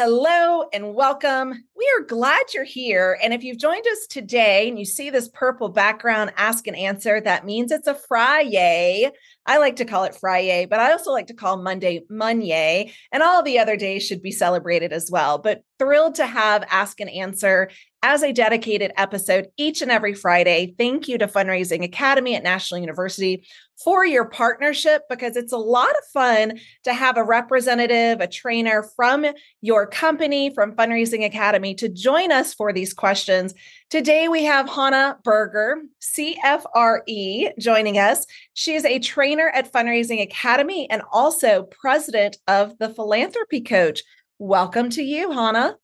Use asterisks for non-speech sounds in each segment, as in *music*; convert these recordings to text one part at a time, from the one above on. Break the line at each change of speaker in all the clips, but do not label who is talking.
Hello and welcome. We are glad you're here. And if you've joined us today and you see this purple background, ask and answer, that means it's a Friday. I like to call it Friday, but I also like to call Monday Monday. And all the other days should be celebrated as well. But thrilled to have Ask and Answer as a dedicated episode each and every Friday. Thank you to Fundraising Academy at National University for your partnership because it's a lot of fun to have a representative, a trainer from your company, from Fundraising Academy to join us for these questions. Today we have Hannah Berger, CFRE, joining us. She is a trainer at Fundraising Academy and also president of the Philanthropy Coach. Welcome to you, Hannah.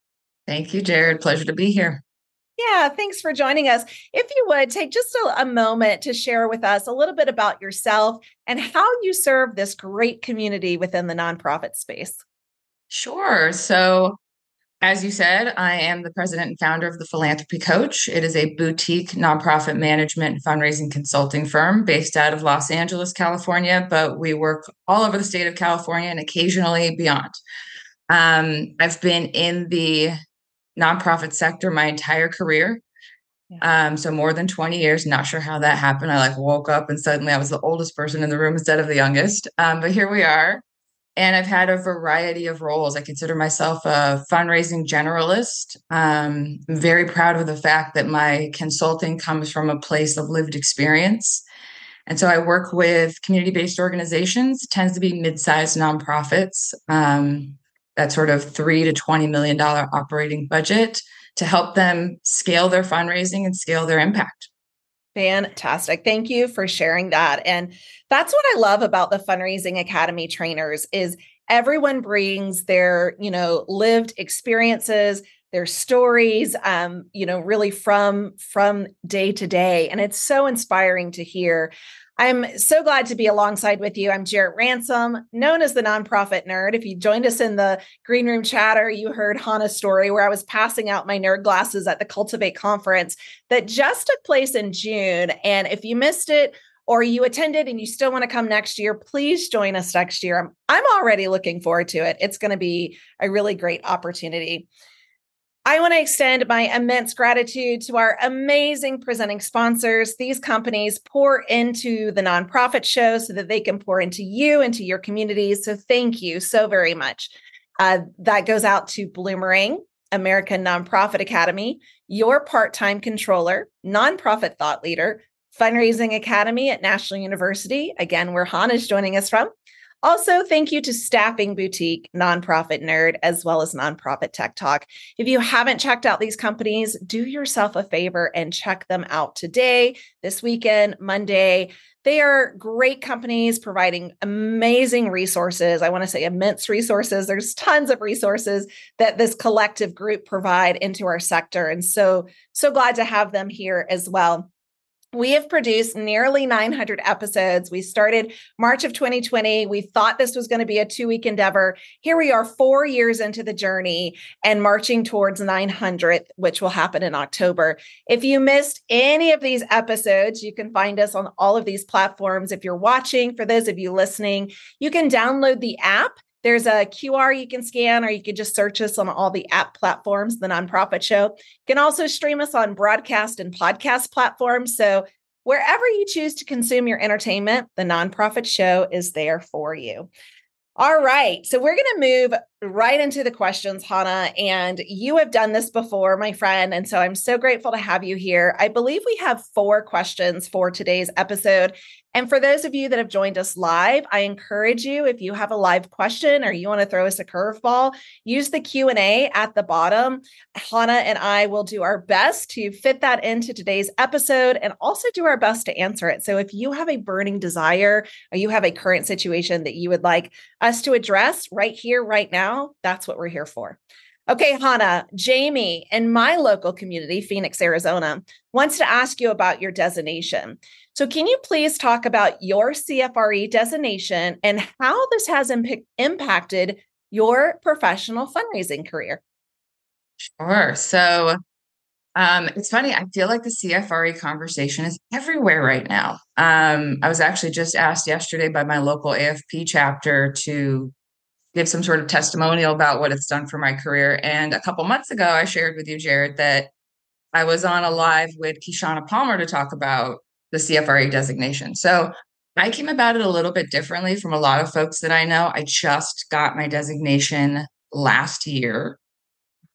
Thank you, Jarrett. Pleasure to be here.
Yeah, thanks for joining us. If you would take just a, a, moment to share with us a little bit about yourself and how you serve this great community within the nonprofit space.
Sure. So, as you said, I am the president and founder of the Philanthropy Coach. It is a boutique nonprofit management and fundraising consulting firm based out of Los Angeles, California, but we work all over the state of California and occasionally beyond. Um, I've been in the nonprofit sector my entire career. Yeah. Um, so more than 20 years, not sure how that happened. I like woke up and suddenly I was the oldest person in the room instead of the youngest. Um, but here we are. And I've had a variety of roles. I consider myself a fundraising generalist. Um, I'm very proud of the fact that my consulting comes from a place of lived experience. And so I work with community based organizations, tends to be mid sized nonprofits. Um, that sort of three to $20 million operating budget to help them scale their fundraising and scale their impact.
Fantastic. Thank you for sharing that. And that's what I love about the Fundraising Academy trainers is everyone brings their, you know, lived experiences, their stories um, you know, really from from day to day and it's so inspiring to hear. I'm so glad to be alongside with you. I'm Jarrett Ransom, known as the nonprofit nerd. If you joined us in the green room chatter, you heard Hannah's story where I was passing out my nerd glasses at the Cultivate conference that just took place in June. And if you missed it, or you attended and you still want to come next year, please join us next year. I'm, I'm already looking forward to it. It's going to be a really great opportunity. I want to extend my immense gratitude to our amazing presenting sponsors. These companies pour into the nonprofit show so that they can pour into you, into your communities. So thank you so very much. Uh, that goes out to Bloomerang, American Nonprofit Academy, your part time controller, nonprofit thought leader, Fundraising Academy at National University, again, where Han is joining us from, also, thank you to Staffing Boutique, Nonprofit Nerd, as well as Nonprofit Tech Talk. If you haven't checked out these companies, do yourself a favor and check them out today, this weekend, Monday. They are great companies providing amazing resources. I want to say immense resources. There's tons of resources that this collective group provide into our sector. And so, so glad to have them here as well. We have produced nearly 900 episodes. We started March of 2020. We thought this was going to be a two week endeavor. Here we are, four years into the journey and marching towards 900, which will happen in October. If you missed any of these episodes, you can find us on all of these platforms. If you're watching, for those of you listening, you can download the app there's a QR you can scan, or you could just search us on all the app platforms, the nonprofit show. You can also stream us on broadcast and podcast platforms. So wherever you choose to consume your entertainment, the nonprofit show is there for you. All right. So we're going to move right into the questions, Hannah. And you have done this before, my friend. And so I'm so grateful to have you here. I believe we have four questions for today's episode. And for those of you that have joined us live, I encourage you if you have a live question or you want to throw us a curveball, use the Q&A at the bottom. Hannah and I will do our best to fit that into today's episode and also do our best to answer it. So if you have a burning desire or you have a current situation that you would like us to address right here right now, that's what we're here for. Okay, Hannah, Jamie in my local community, Phoenix, Arizona, wants to ask you about your designation. So, can you please talk about your CFRE designation and how this has imp- impacted your professional fundraising career?
Sure. So, um, it's funny. I feel like the CFRE conversation is everywhere right now. Um, I was actually just asked yesterday by my local AFP chapter to give some sort of testimonial about what it's done for my career. And a couple months ago, I shared with you, Jarrett, that I was on a live with Kishshana Palmer to talk about the CFRE designation. So I came about it a little bit differently from a lot of folks that I know. I just got my designation last year.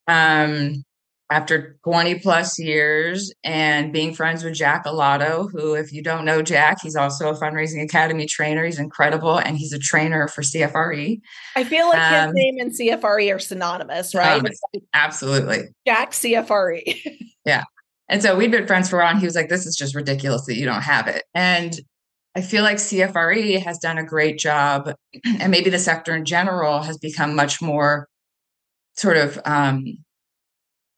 Um, after 20 plus years and being friends with Jack Alotto, who, if you don't know Jack, he's also a fundraising academy trainer. He's incredible and he's a trainer for CFRE.
I feel like um, his name and CFRE are synonymous, right? Um,
absolutely.
Jack CFRE. *laughs*
yeah. And so we'd been friends for a while, and he was like, This is just ridiculous that you don't have it. And I feel like CFRE has done a great job, *clears throat* and maybe the sector in general has become much more sort of um,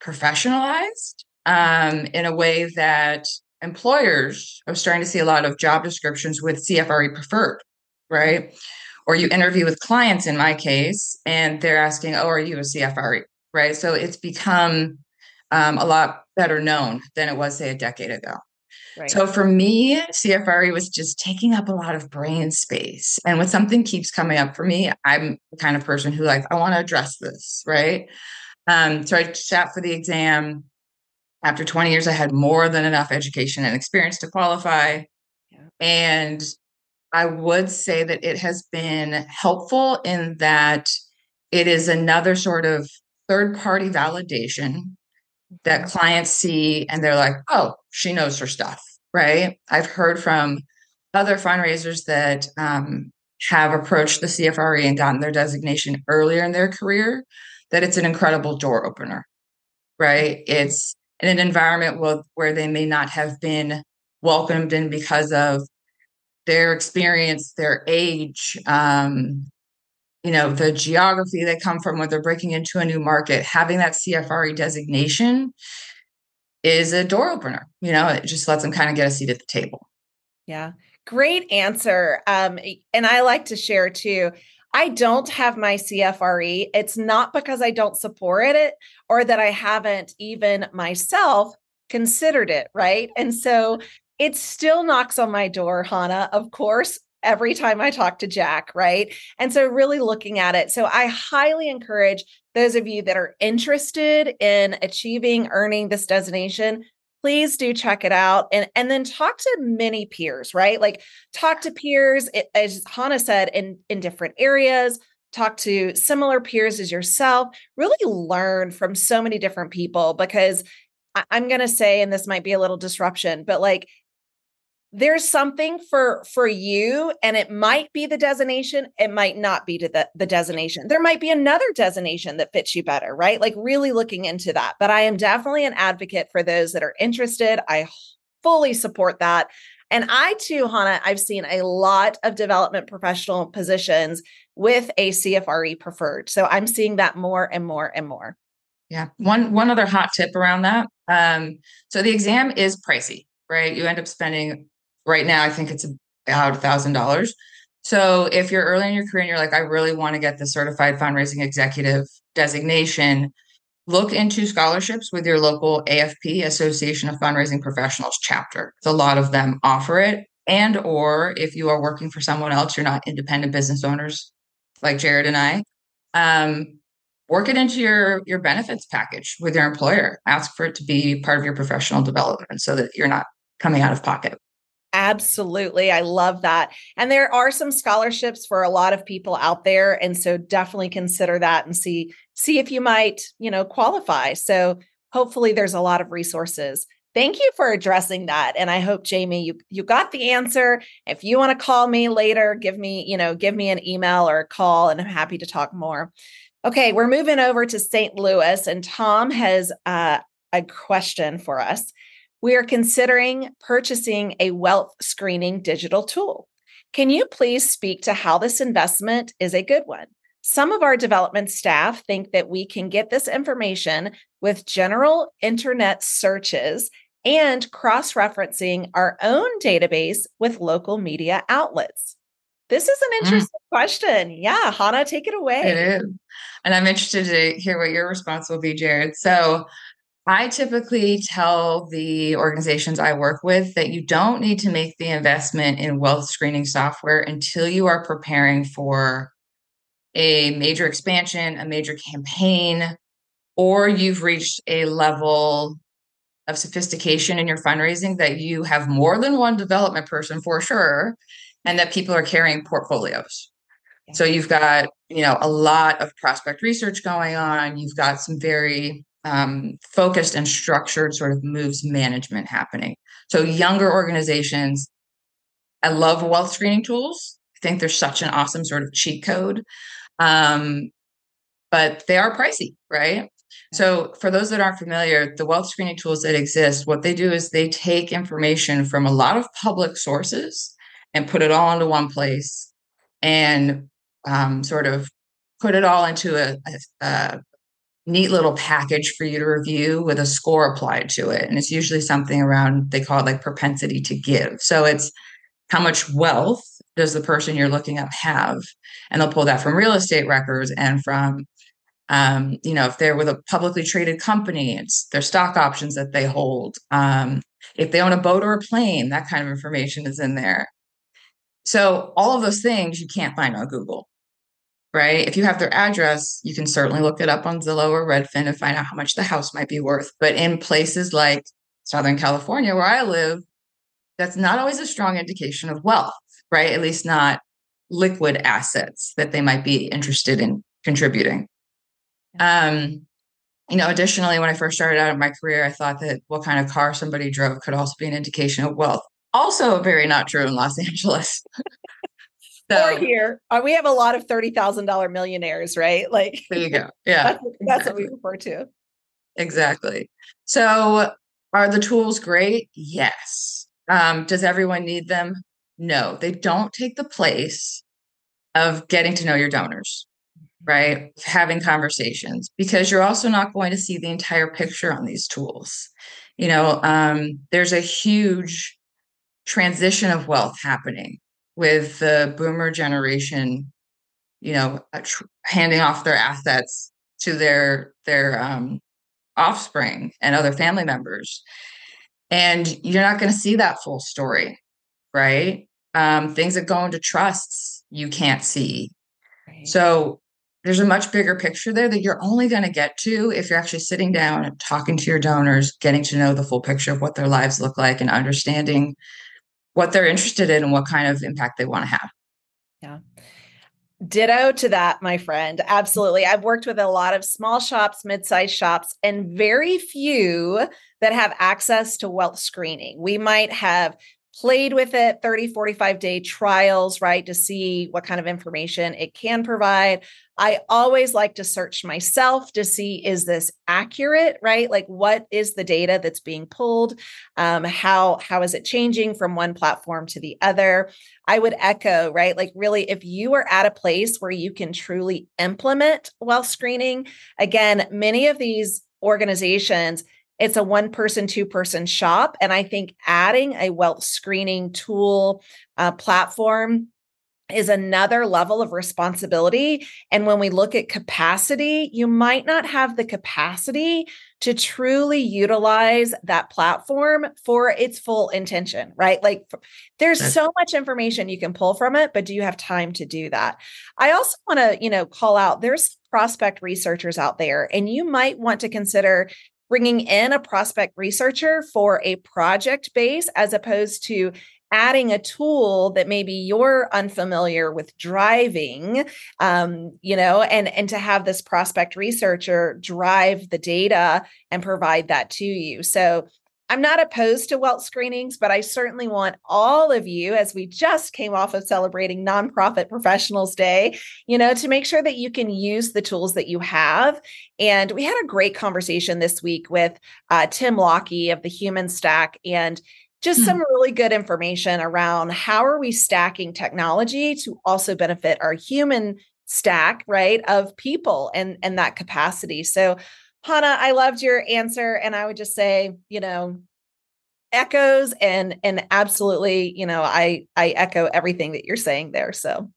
professionalized um, in a way that employers are starting to see a lot of job descriptions with CFRE preferred, right? Or you interview with clients in my case, and they're asking, Oh, are you a CFRE? Right. So it's become um, a lot better known than it was, say, a decade ago. Right. So for me, CFRE was just taking up a lot of brain space. And when something keeps coming up for me, I'm the kind of person who like, I want to address this, right? Um, so I sat for the exam. After 20 years, I had more than enough education and experience to qualify. Yeah. And I would say that it has been helpful in that it is another sort of third party validation that clients see and they're like, oh, she knows her stuff, right? I've heard from other fundraisers that um, have approached the CFRE and gotten their designation earlier in their career that it's an incredible door opener, right? It's in an environment where, where they may not have been welcomed in because of their experience, their age, um, you know the geography they come from when they're breaking into a new market having that cfre designation is a door opener you know? It just lets them kind of get a seat at the table.
Yeah. Great answer. Um, and i like to share too I don't have my CFRE. It's not because I don't support it or that I haven't even myself considered it, right? And so it still knocks on my door, Hannah, of course, every time I talk to Jack, right? And so, really looking at it. So, I highly encourage those of you that are interested in achieving, earning this designation. Please do check it out and, and then talk to many peers, right? Like talk to peers, as Hannah said, in, in different areas, talk to similar peers as yourself, really learn from so many different people because I'm going to say, and this might be a little disruption, but like there's something for for you and it might be the designation it might not be to the, the designation. There might be another designation that fits you better right? Like really looking into that. But i am definitely an advocate for those that are interested. I fully support that. And i too hannah i've seen a lot of development professional positions with a cfre preferred. So i'm seeing that more and more and more.
Yeah. One one other hot tip around that um so the exam is pricey right? You end up spending right now, I think it's about a thousand dollars. So if you're early in your career and you're like, I really want to get the certified fundraising executive designation, look into scholarships with your local AFP Association of Fundraising Professionals chapter. A lot of them offer it. And or if you are working for someone else, you're not independent business owners like Jarrett and I. Um, work it into your your benefits package with your employer. Ask for it to be part of your professional development so that you're not coming out of pocket.
Absolutely. I love that. And there are some scholarships for a lot of people out there and so definitely consider that and see see if you might, you know, qualify. So hopefully there's a lot of resources. Thank you for addressing that and I hope Jamie you you got the answer. If you want to call me later, give me, you know, give me an email or a call and I'm happy to talk more. Okay, we're moving over to St. Louis and Tom has uh, a question for us we are considering purchasing a wealth screening digital tool. Can you please speak to how this investment is a good one? Some of our development staff think that we can get this information with general internet searches and cross referencing our own database with local media outlets. This is an mm. interesting mm. question. Yeah, Hannah, take it away.
It is. And I'm interested to hear what your response will be, Jarrett. So, I typically tell the organizations I work with that you don't need to make the investment in wealth screening software until you are preparing for a major expansion, a major campaign, or you've reached a level of sophistication in your fundraising that you have more than one development person for sure, and that people are carrying portfolios. So you've got, you know, a lot of prospect research going on. You've got some very um, focused and structured sort of moves management happening. So younger organizations, I love wealth screening tools. I think they're such an awesome sort of cheat code. Um, but they are pricey, right? So, for those that aren't familiar, the wealth screening tools that exist, what they do is they take information from a lot of public sources and put it all into one place and um, sort of put it all into a, a, a neat little package for you to review with a score applied to it. And it's usually something around, they call it like propensity to give. So, it's how much wealth does the person you're looking up have? And they'll pull that from real estate records and from um, you know, if they're with a publicly traded company, it's their stock options that they hold. Um, if they own a boat or a plane, that kind of information is in there. So all of those things you can't find on Google, right? If you have their address, you can certainly look it up on Zillow or Redfin and find out how much the house might be worth. But in places like Southern California, where I live, that's not always a strong indication of wealth, right? At least not liquid assets that they might be interested in contributing. Um, you know, additionally, when I first started out in my career, I thought that what kind of car somebody drove could also be an indication of wealth. Also, very not true in Los *laughs* Angeles.
So, or here, uh, we have a lot of thirty thousand dollar millionaires, right? Like,
there you go. Yeah,
that's, that's exactly. what we refer to.
Exactly. So, are the tools great? Yes. Um, does everyone need them? No, they don't take the place of getting to know your donors right? Having conversations because you're also not going to see the entire picture on these tools. You know, um, there's a huge transition of wealth happening with the boomer generation, you know, tr- handing off their assets to their their um, offspring and other family members, and you're not going to see that full story, right? Um, things that go into trusts you can't see. Right. So there's a much bigger picture there that you're only going to get to if you're actually sitting down and talking to your donors, getting to know the full picture of what their lives look like and understanding what they're interested in and what kind of impact they want to have.
Yeah. Ditto to that, my friend. Absolutely. I've worked with a lot of small shops, mid-sized shops, and very few that have access to wealth screening. We might have played with it 30 45 day trials right to see what kind of information it can provide. I always like to search myself to see is this accurate right? Like what is the data that's being pulled? Um, how how is it changing from one platform to the other? I would echo right like really if you are at a place where you can truly implement wealth screening again many of these organizations it's a one person, two person shop. And I think adding a wealth screening tool uh, platform is another level of responsibility. And when we look at capacity, you might not have the capacity to truly utilize that platform for its full intention, right? Like there's so much information you can pull from it, but do you have time to do that? I also want to, you know, call out there's prospect researchers out there and you might want to consider bringing in a prospect researcher for a project base as opposed to adding a tool that maybe you're unfamiliar with driving um, you know and and to have this prospect researcher drive the data and provide that to you. So I'm not opposed to wealth screenings, but I certainly want all of you, as we just came off of celebrating Nonprofit Professionals Day, you know, to make sure that you can use the tools that you have. And we had a great conversation this week with uh, Tim Lockie of the Human Stack and just hmm. some really good information around how are we stacking technology to also benefit our human stack right of people and and that capacity so Hannah, I loved your answer. And I would just say, you know, echoes and and absolutely, you know, I I echo everything that you're saying there. So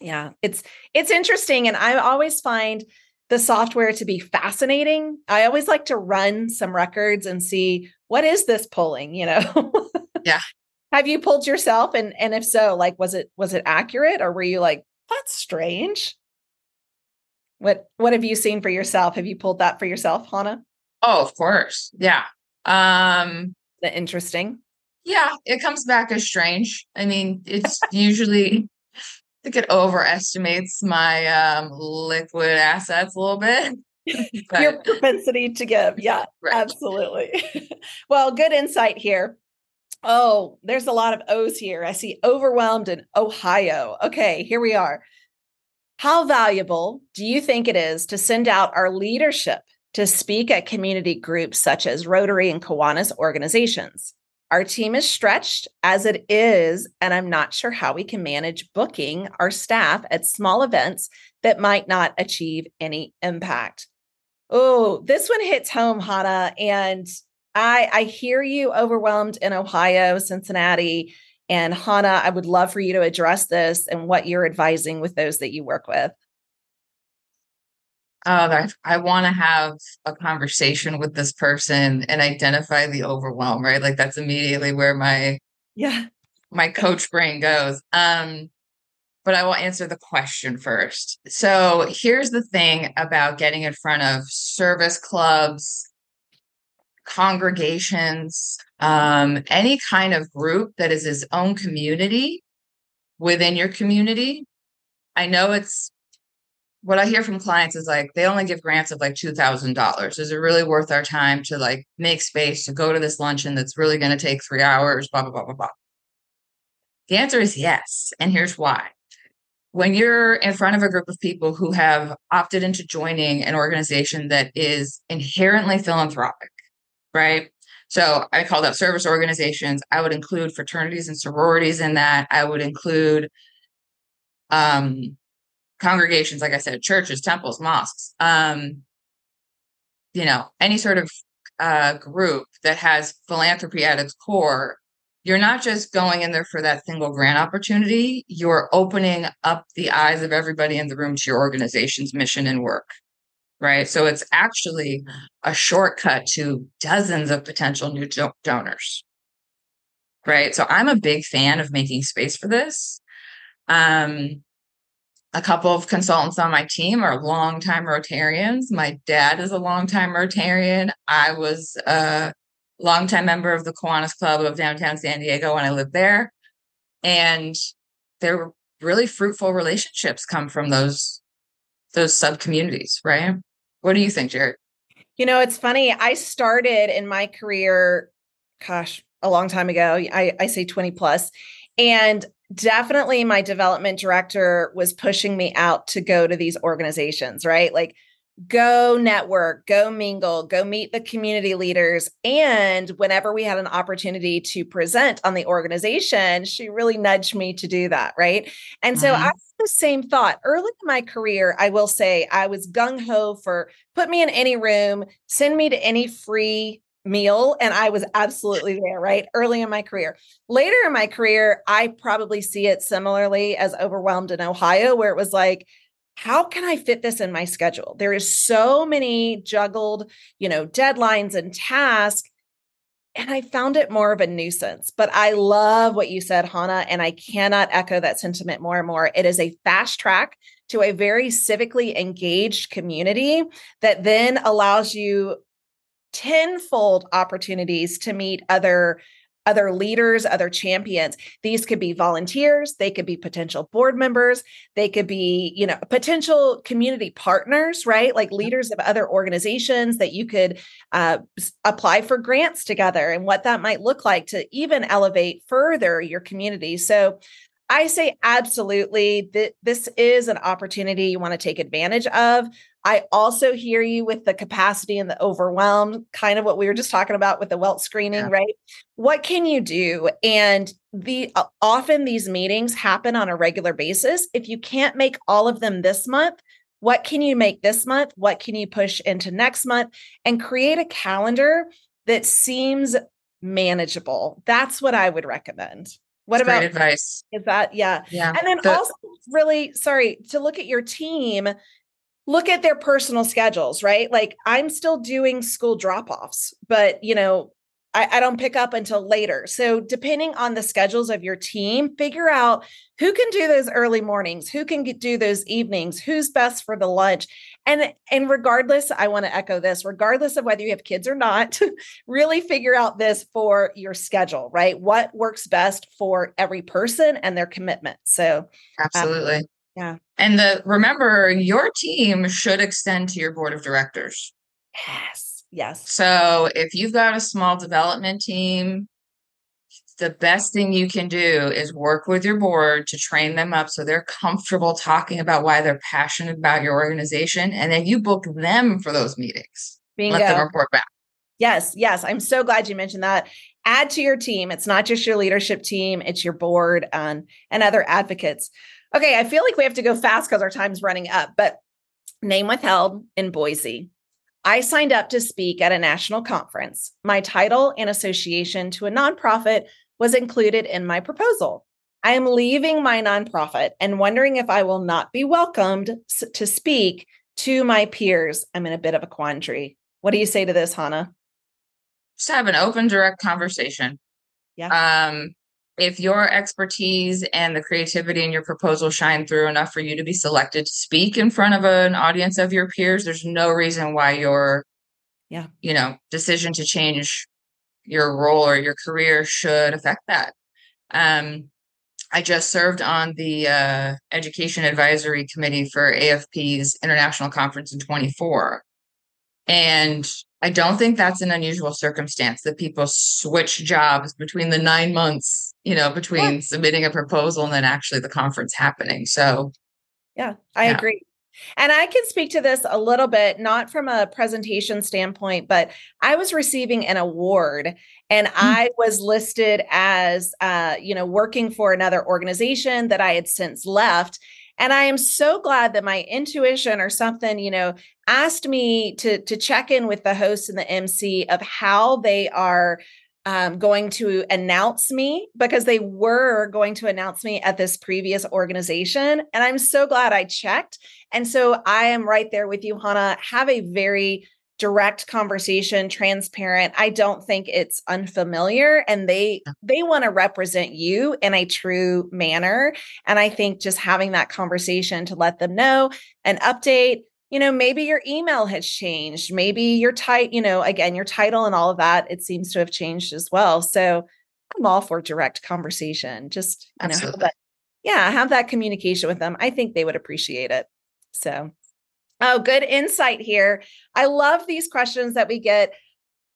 yeah, it's it's interesting. And I always find the software to be fascinating. I always like to run some records and see what is this pulling, you know? *laughs*
yeah.
Have you pulled yourself? And and if so, like was it was it accurate or were you like, that's strange? What what have you seen for yourself? Have you pulled that for yourself, Hannah?
Oh, of course. Yeah. Um
that interesting?
Yeah, it comes back as strange. I mean, it's usually I think it overestimates my um liquid assets a little bit. *laughs*
But, Your propensity to give. Yeah, *laughs* right. absolutely. *laughs* well, good insight here. Oh, there's a lot of O's here. I see overwhelmed in Ohio. Okay, here we are. How valuable do you think it is to send out our leadership to speak at community groups such as Rotary and Kiwanis organizations? Our team is stretched as it is, and I'm not sure how we can manage booking our staff at small events that might not achieve any impact. Oh, this one hits home, Hannah. And I, I hear you overwhelmed in Ohio, Cincinnati. And Hannah, I would love for you to address this and what you're advising with those that you work with.
Uh, I, I want to have a conversation with this person and identify the overwhelm, right? Like that's immediately where my
yeah
my coach brain goes. Um, but I will answer the question first. So here's the thing about getting in front of service clubs, congregations, um, any kind of group that is its own community within your community. I know it's what I hear from clients is like they only give grants of like two thousand dollars. Is it really worth our time to like make space to go to this luncheon that's really going to take three hours? Blah blah blah blah blah. The answer is yes, and here's why. When you're in front of a group of people who have opted into joining an organization that is inherently philanthropic, right? So I called out service organizations. I would include fraternities and sororities in that. I would include um, congregations, like I said, churches, temples, mosques, um, you know, any sort of uh, group that has philanthropy at its core. You're not just going in there for that single grant opportunity, you're opening up the eyes of everybody in the room to your organization's mission and work right? So it's actually a shortcut to dozens of potential new do- donors, right? So I'm a big fan of making space for this. Um, a couple of consultants on my team are longtime Rotarians. My dad is a longtime Rotarian. I was a longtime member of the Kiwanis Club of downtown San Diego when I lived there. And there were really fruitful relationships come from those those sub communities, right? What do you think, Jarrett?
You know, it's funny. I started in my career, gosh, a long time ago. I, I say 20 plus, And definitely my development director was pushing me out to go to these organizations, right? Like go network, go mingle, go meet the community leaders. And whenever we had an opportunity to present on the organization, she really nudged me to do that. Right. And so mm-hmm. I the same thought. Early in my career, I will say I was gung ho for put me in any room, send me to any free meal and I was absolutely there, right? Early in my career. Later in my career, I probably see it similarly as overwhelmed in Ohio where it was like how can I fit this in my schedule? There is so many juggled, you know, deadlines and tasks. And I found it more of a nuisance. But I love what you said, Hannah, and I cannot echo that sentiment more and more. It is a fast track to a very civically engaged community that then allows you tenfold opportunities to meet other other leaders, other champions. These could be volunteers, they could be potential board members, they could be, you know, potential community partners, right? Like leaders of other organizations that you could uh, apply for grants together and what that might look like to even elevate further your community. So I say absolutely that this is an opportunity you want to take advantage of. I also hear you with the capacity and the overwhelm, kind of what we were just talking about with the wealth screening, yeah. right? What can you do? And the uh, often these meetings happen on a regular basis. If you can't make all of them this month, what can you make this month? What can you push into next month and create a calendar that seems manageable? That's what I would recommend. What about
advice?
Is that yeah?
Yeah.
And then the, also really sorry to look at your team look at their personal schedules, right? Like I'm still doing school drop offs, but you know, I, I, don't pick up until later. So, depending on the schedules of your team, figure out who can do those early mornings, who can get, do those evenings, who's best for the lunch. And, and regardless, I want to echo this regardless of whether you have kids or not, *laughs* really figure out this for your schedule, right? What works best for every person and their commitment. So,
um, absolutely. Um,
yeah.
And the remember, your team should extend to your board of directors.
Yes Yes.
So if you've got a small development team, the best thing you can do is work with your board to train them up so they're comfortable talking about why they're passionate about your organization. And then you book them for those meetings. Bingo. Let them report back.
Yes, yes. I'm so glad you mentioned that. Add to your team. It's not just your leadership team, it's your board and, and other advocates. Okay, I feel like we have to go fast because our time's running up, but name withheld in Boise. I signed up to speak at a national conference. My title and association to a nonprofit was included in my proposal. I am leaving my nonprofit and wondering if I will not be welcomed to speak to my peers. I'm in a bit of a quandary. What do you say to this, Hannah?
Just have an open, direct conversation.
Yeah.
Um, if your expertise and the creativity in your proposal shine through enough for you to be selected to speak in front of an audience of your peers, there's no reason why your
yeah,
you know, decision to change your role or your career should affect that. Um, I just served on the uh, education advisory committee for AFP's international conference in 24. And I don't think that's an unusual circumstance that people switch jobs between the nine months, you know, between yeah. submitting a proposal and then actually the conference happening. So,
yeah, I yeah. agree. And I can speak to this a little bit, not from a presentation standpoint, but I was receiving an award and mm-hmm. I was listed as, uh, you know, working for another organization that I had since left. And I am so glad that my intuition or something, you know, asked me to to check in with the host and the MC of how they are um, going to announce me because they were going to announce me at this previous organization. And I'm so glad I checked. And so I am right there with you, Hannah. Have a very direct conversation transparent i don't think it's unfamiliar and they they want to represent you in a true manner and i think just having that conversation to let them know an update you know maybe your email has changed maybe your title you know again your title and all of that it seems to have changed as well. So i'm all for direct conversation just you know have that, yeah have that communication with them. I think they would appreciate it. So Oh, good insight here. I love these questions that we get.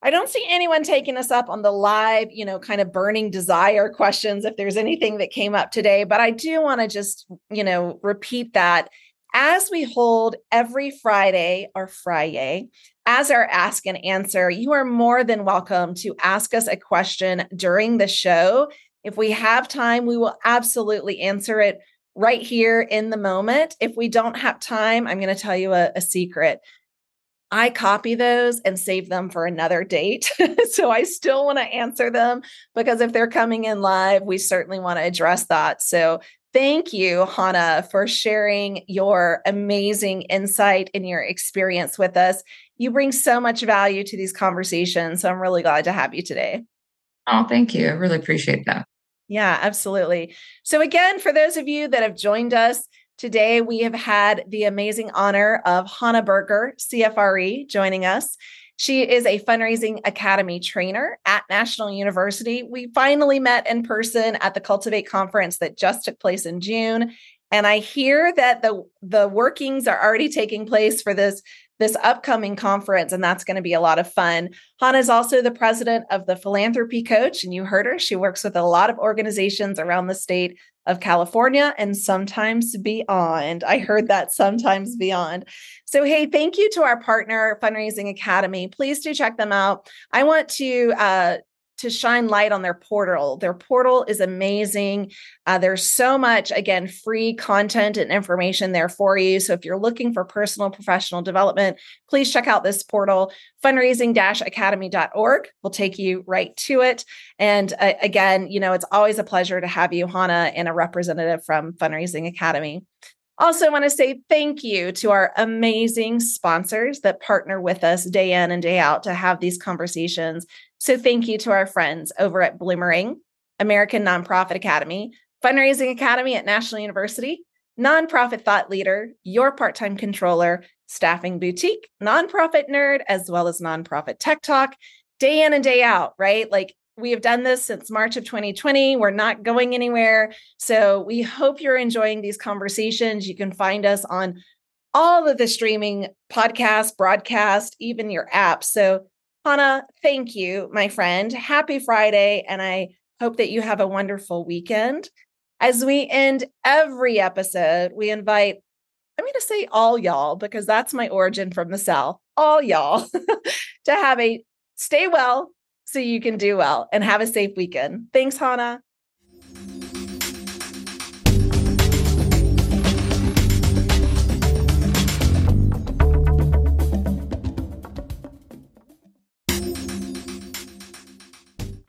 I don't see anyone taking us up on the live, you know, kind of burning desire questions if there's anything that came up today, but I do want to just, you know, repeat that as we hold every Friday or Friday as our ask and answer, you are more than welcome to ask us a question during the show. If we have time, we will absolutely answer it right here in the moment. If we don't have time, I'm going to tell you a, a secret. I copy those and save them for another date. *laughs* so I still want to answer them because if they're coming in live, we certainly want to address that. So thank you, Hannah, for sharing your amazing insight and your experience with us. You bring so much value to these conversations. So I'm really glad to have you today.
Oh, thank you. I really appreciate that.
Yeah, absolutely. So, again, for those of you that have joined us today, we have had the amazing honor of Hannah Berger, CFRE, joining us. She is a fundraising academy trainer at National University. We finally met in person at the Cultivate conference that just took place in June. And I hear that the the workings are already taking place for this this upcoming conference, and that's going to be a lot of fun. Hannah is also the president of the Philanthropy Coach, and you heard her. She works with a lot of organizations around the state of California and sometimes beyond. I heard that sometimes beyond. So, hey, thank you to our partner, Fundraising Academy. Please do check them out. I want to uh, to shine light on their portal. Their portal is amazing. Uh, there's so much, again, free content and information there for you. So if you're looking for personal professional development, please check out this portal. Fundraising academy.org will take you right to it. And uh, again, you know, it's always a pleasure to have you, Hannah, and a representative from Fundraising Academy. Also, want to say thank you to our amazing sponsors that partner with us day in and day out to have these conversations. So, thank you to our friends over at Bloomerang, American Nonprofit Academy, Fundraising Academy at National University, Nonprofit Thought Leader, Your Part Time Controller, Staffing Boutique, Nonprofit Nerd, as well as Nonprofit Tech Talk, day in and day out, right? Like we have done this since March of 2020. We're not going anywhere. So we hope you're enjoying these conversations. You can find us on all of the streaming podcast, broadcast, even your app. So, Hannah, thank you, my friend. Happy Friday. And I hope that you have a wonderful weekend. As we end every episode, we invite, I'm going to say all y'all, because that's my origin from the South, all y'all *laughs* to have a stay well, so you can do well and have a safe weekend. Thanks, Hannah.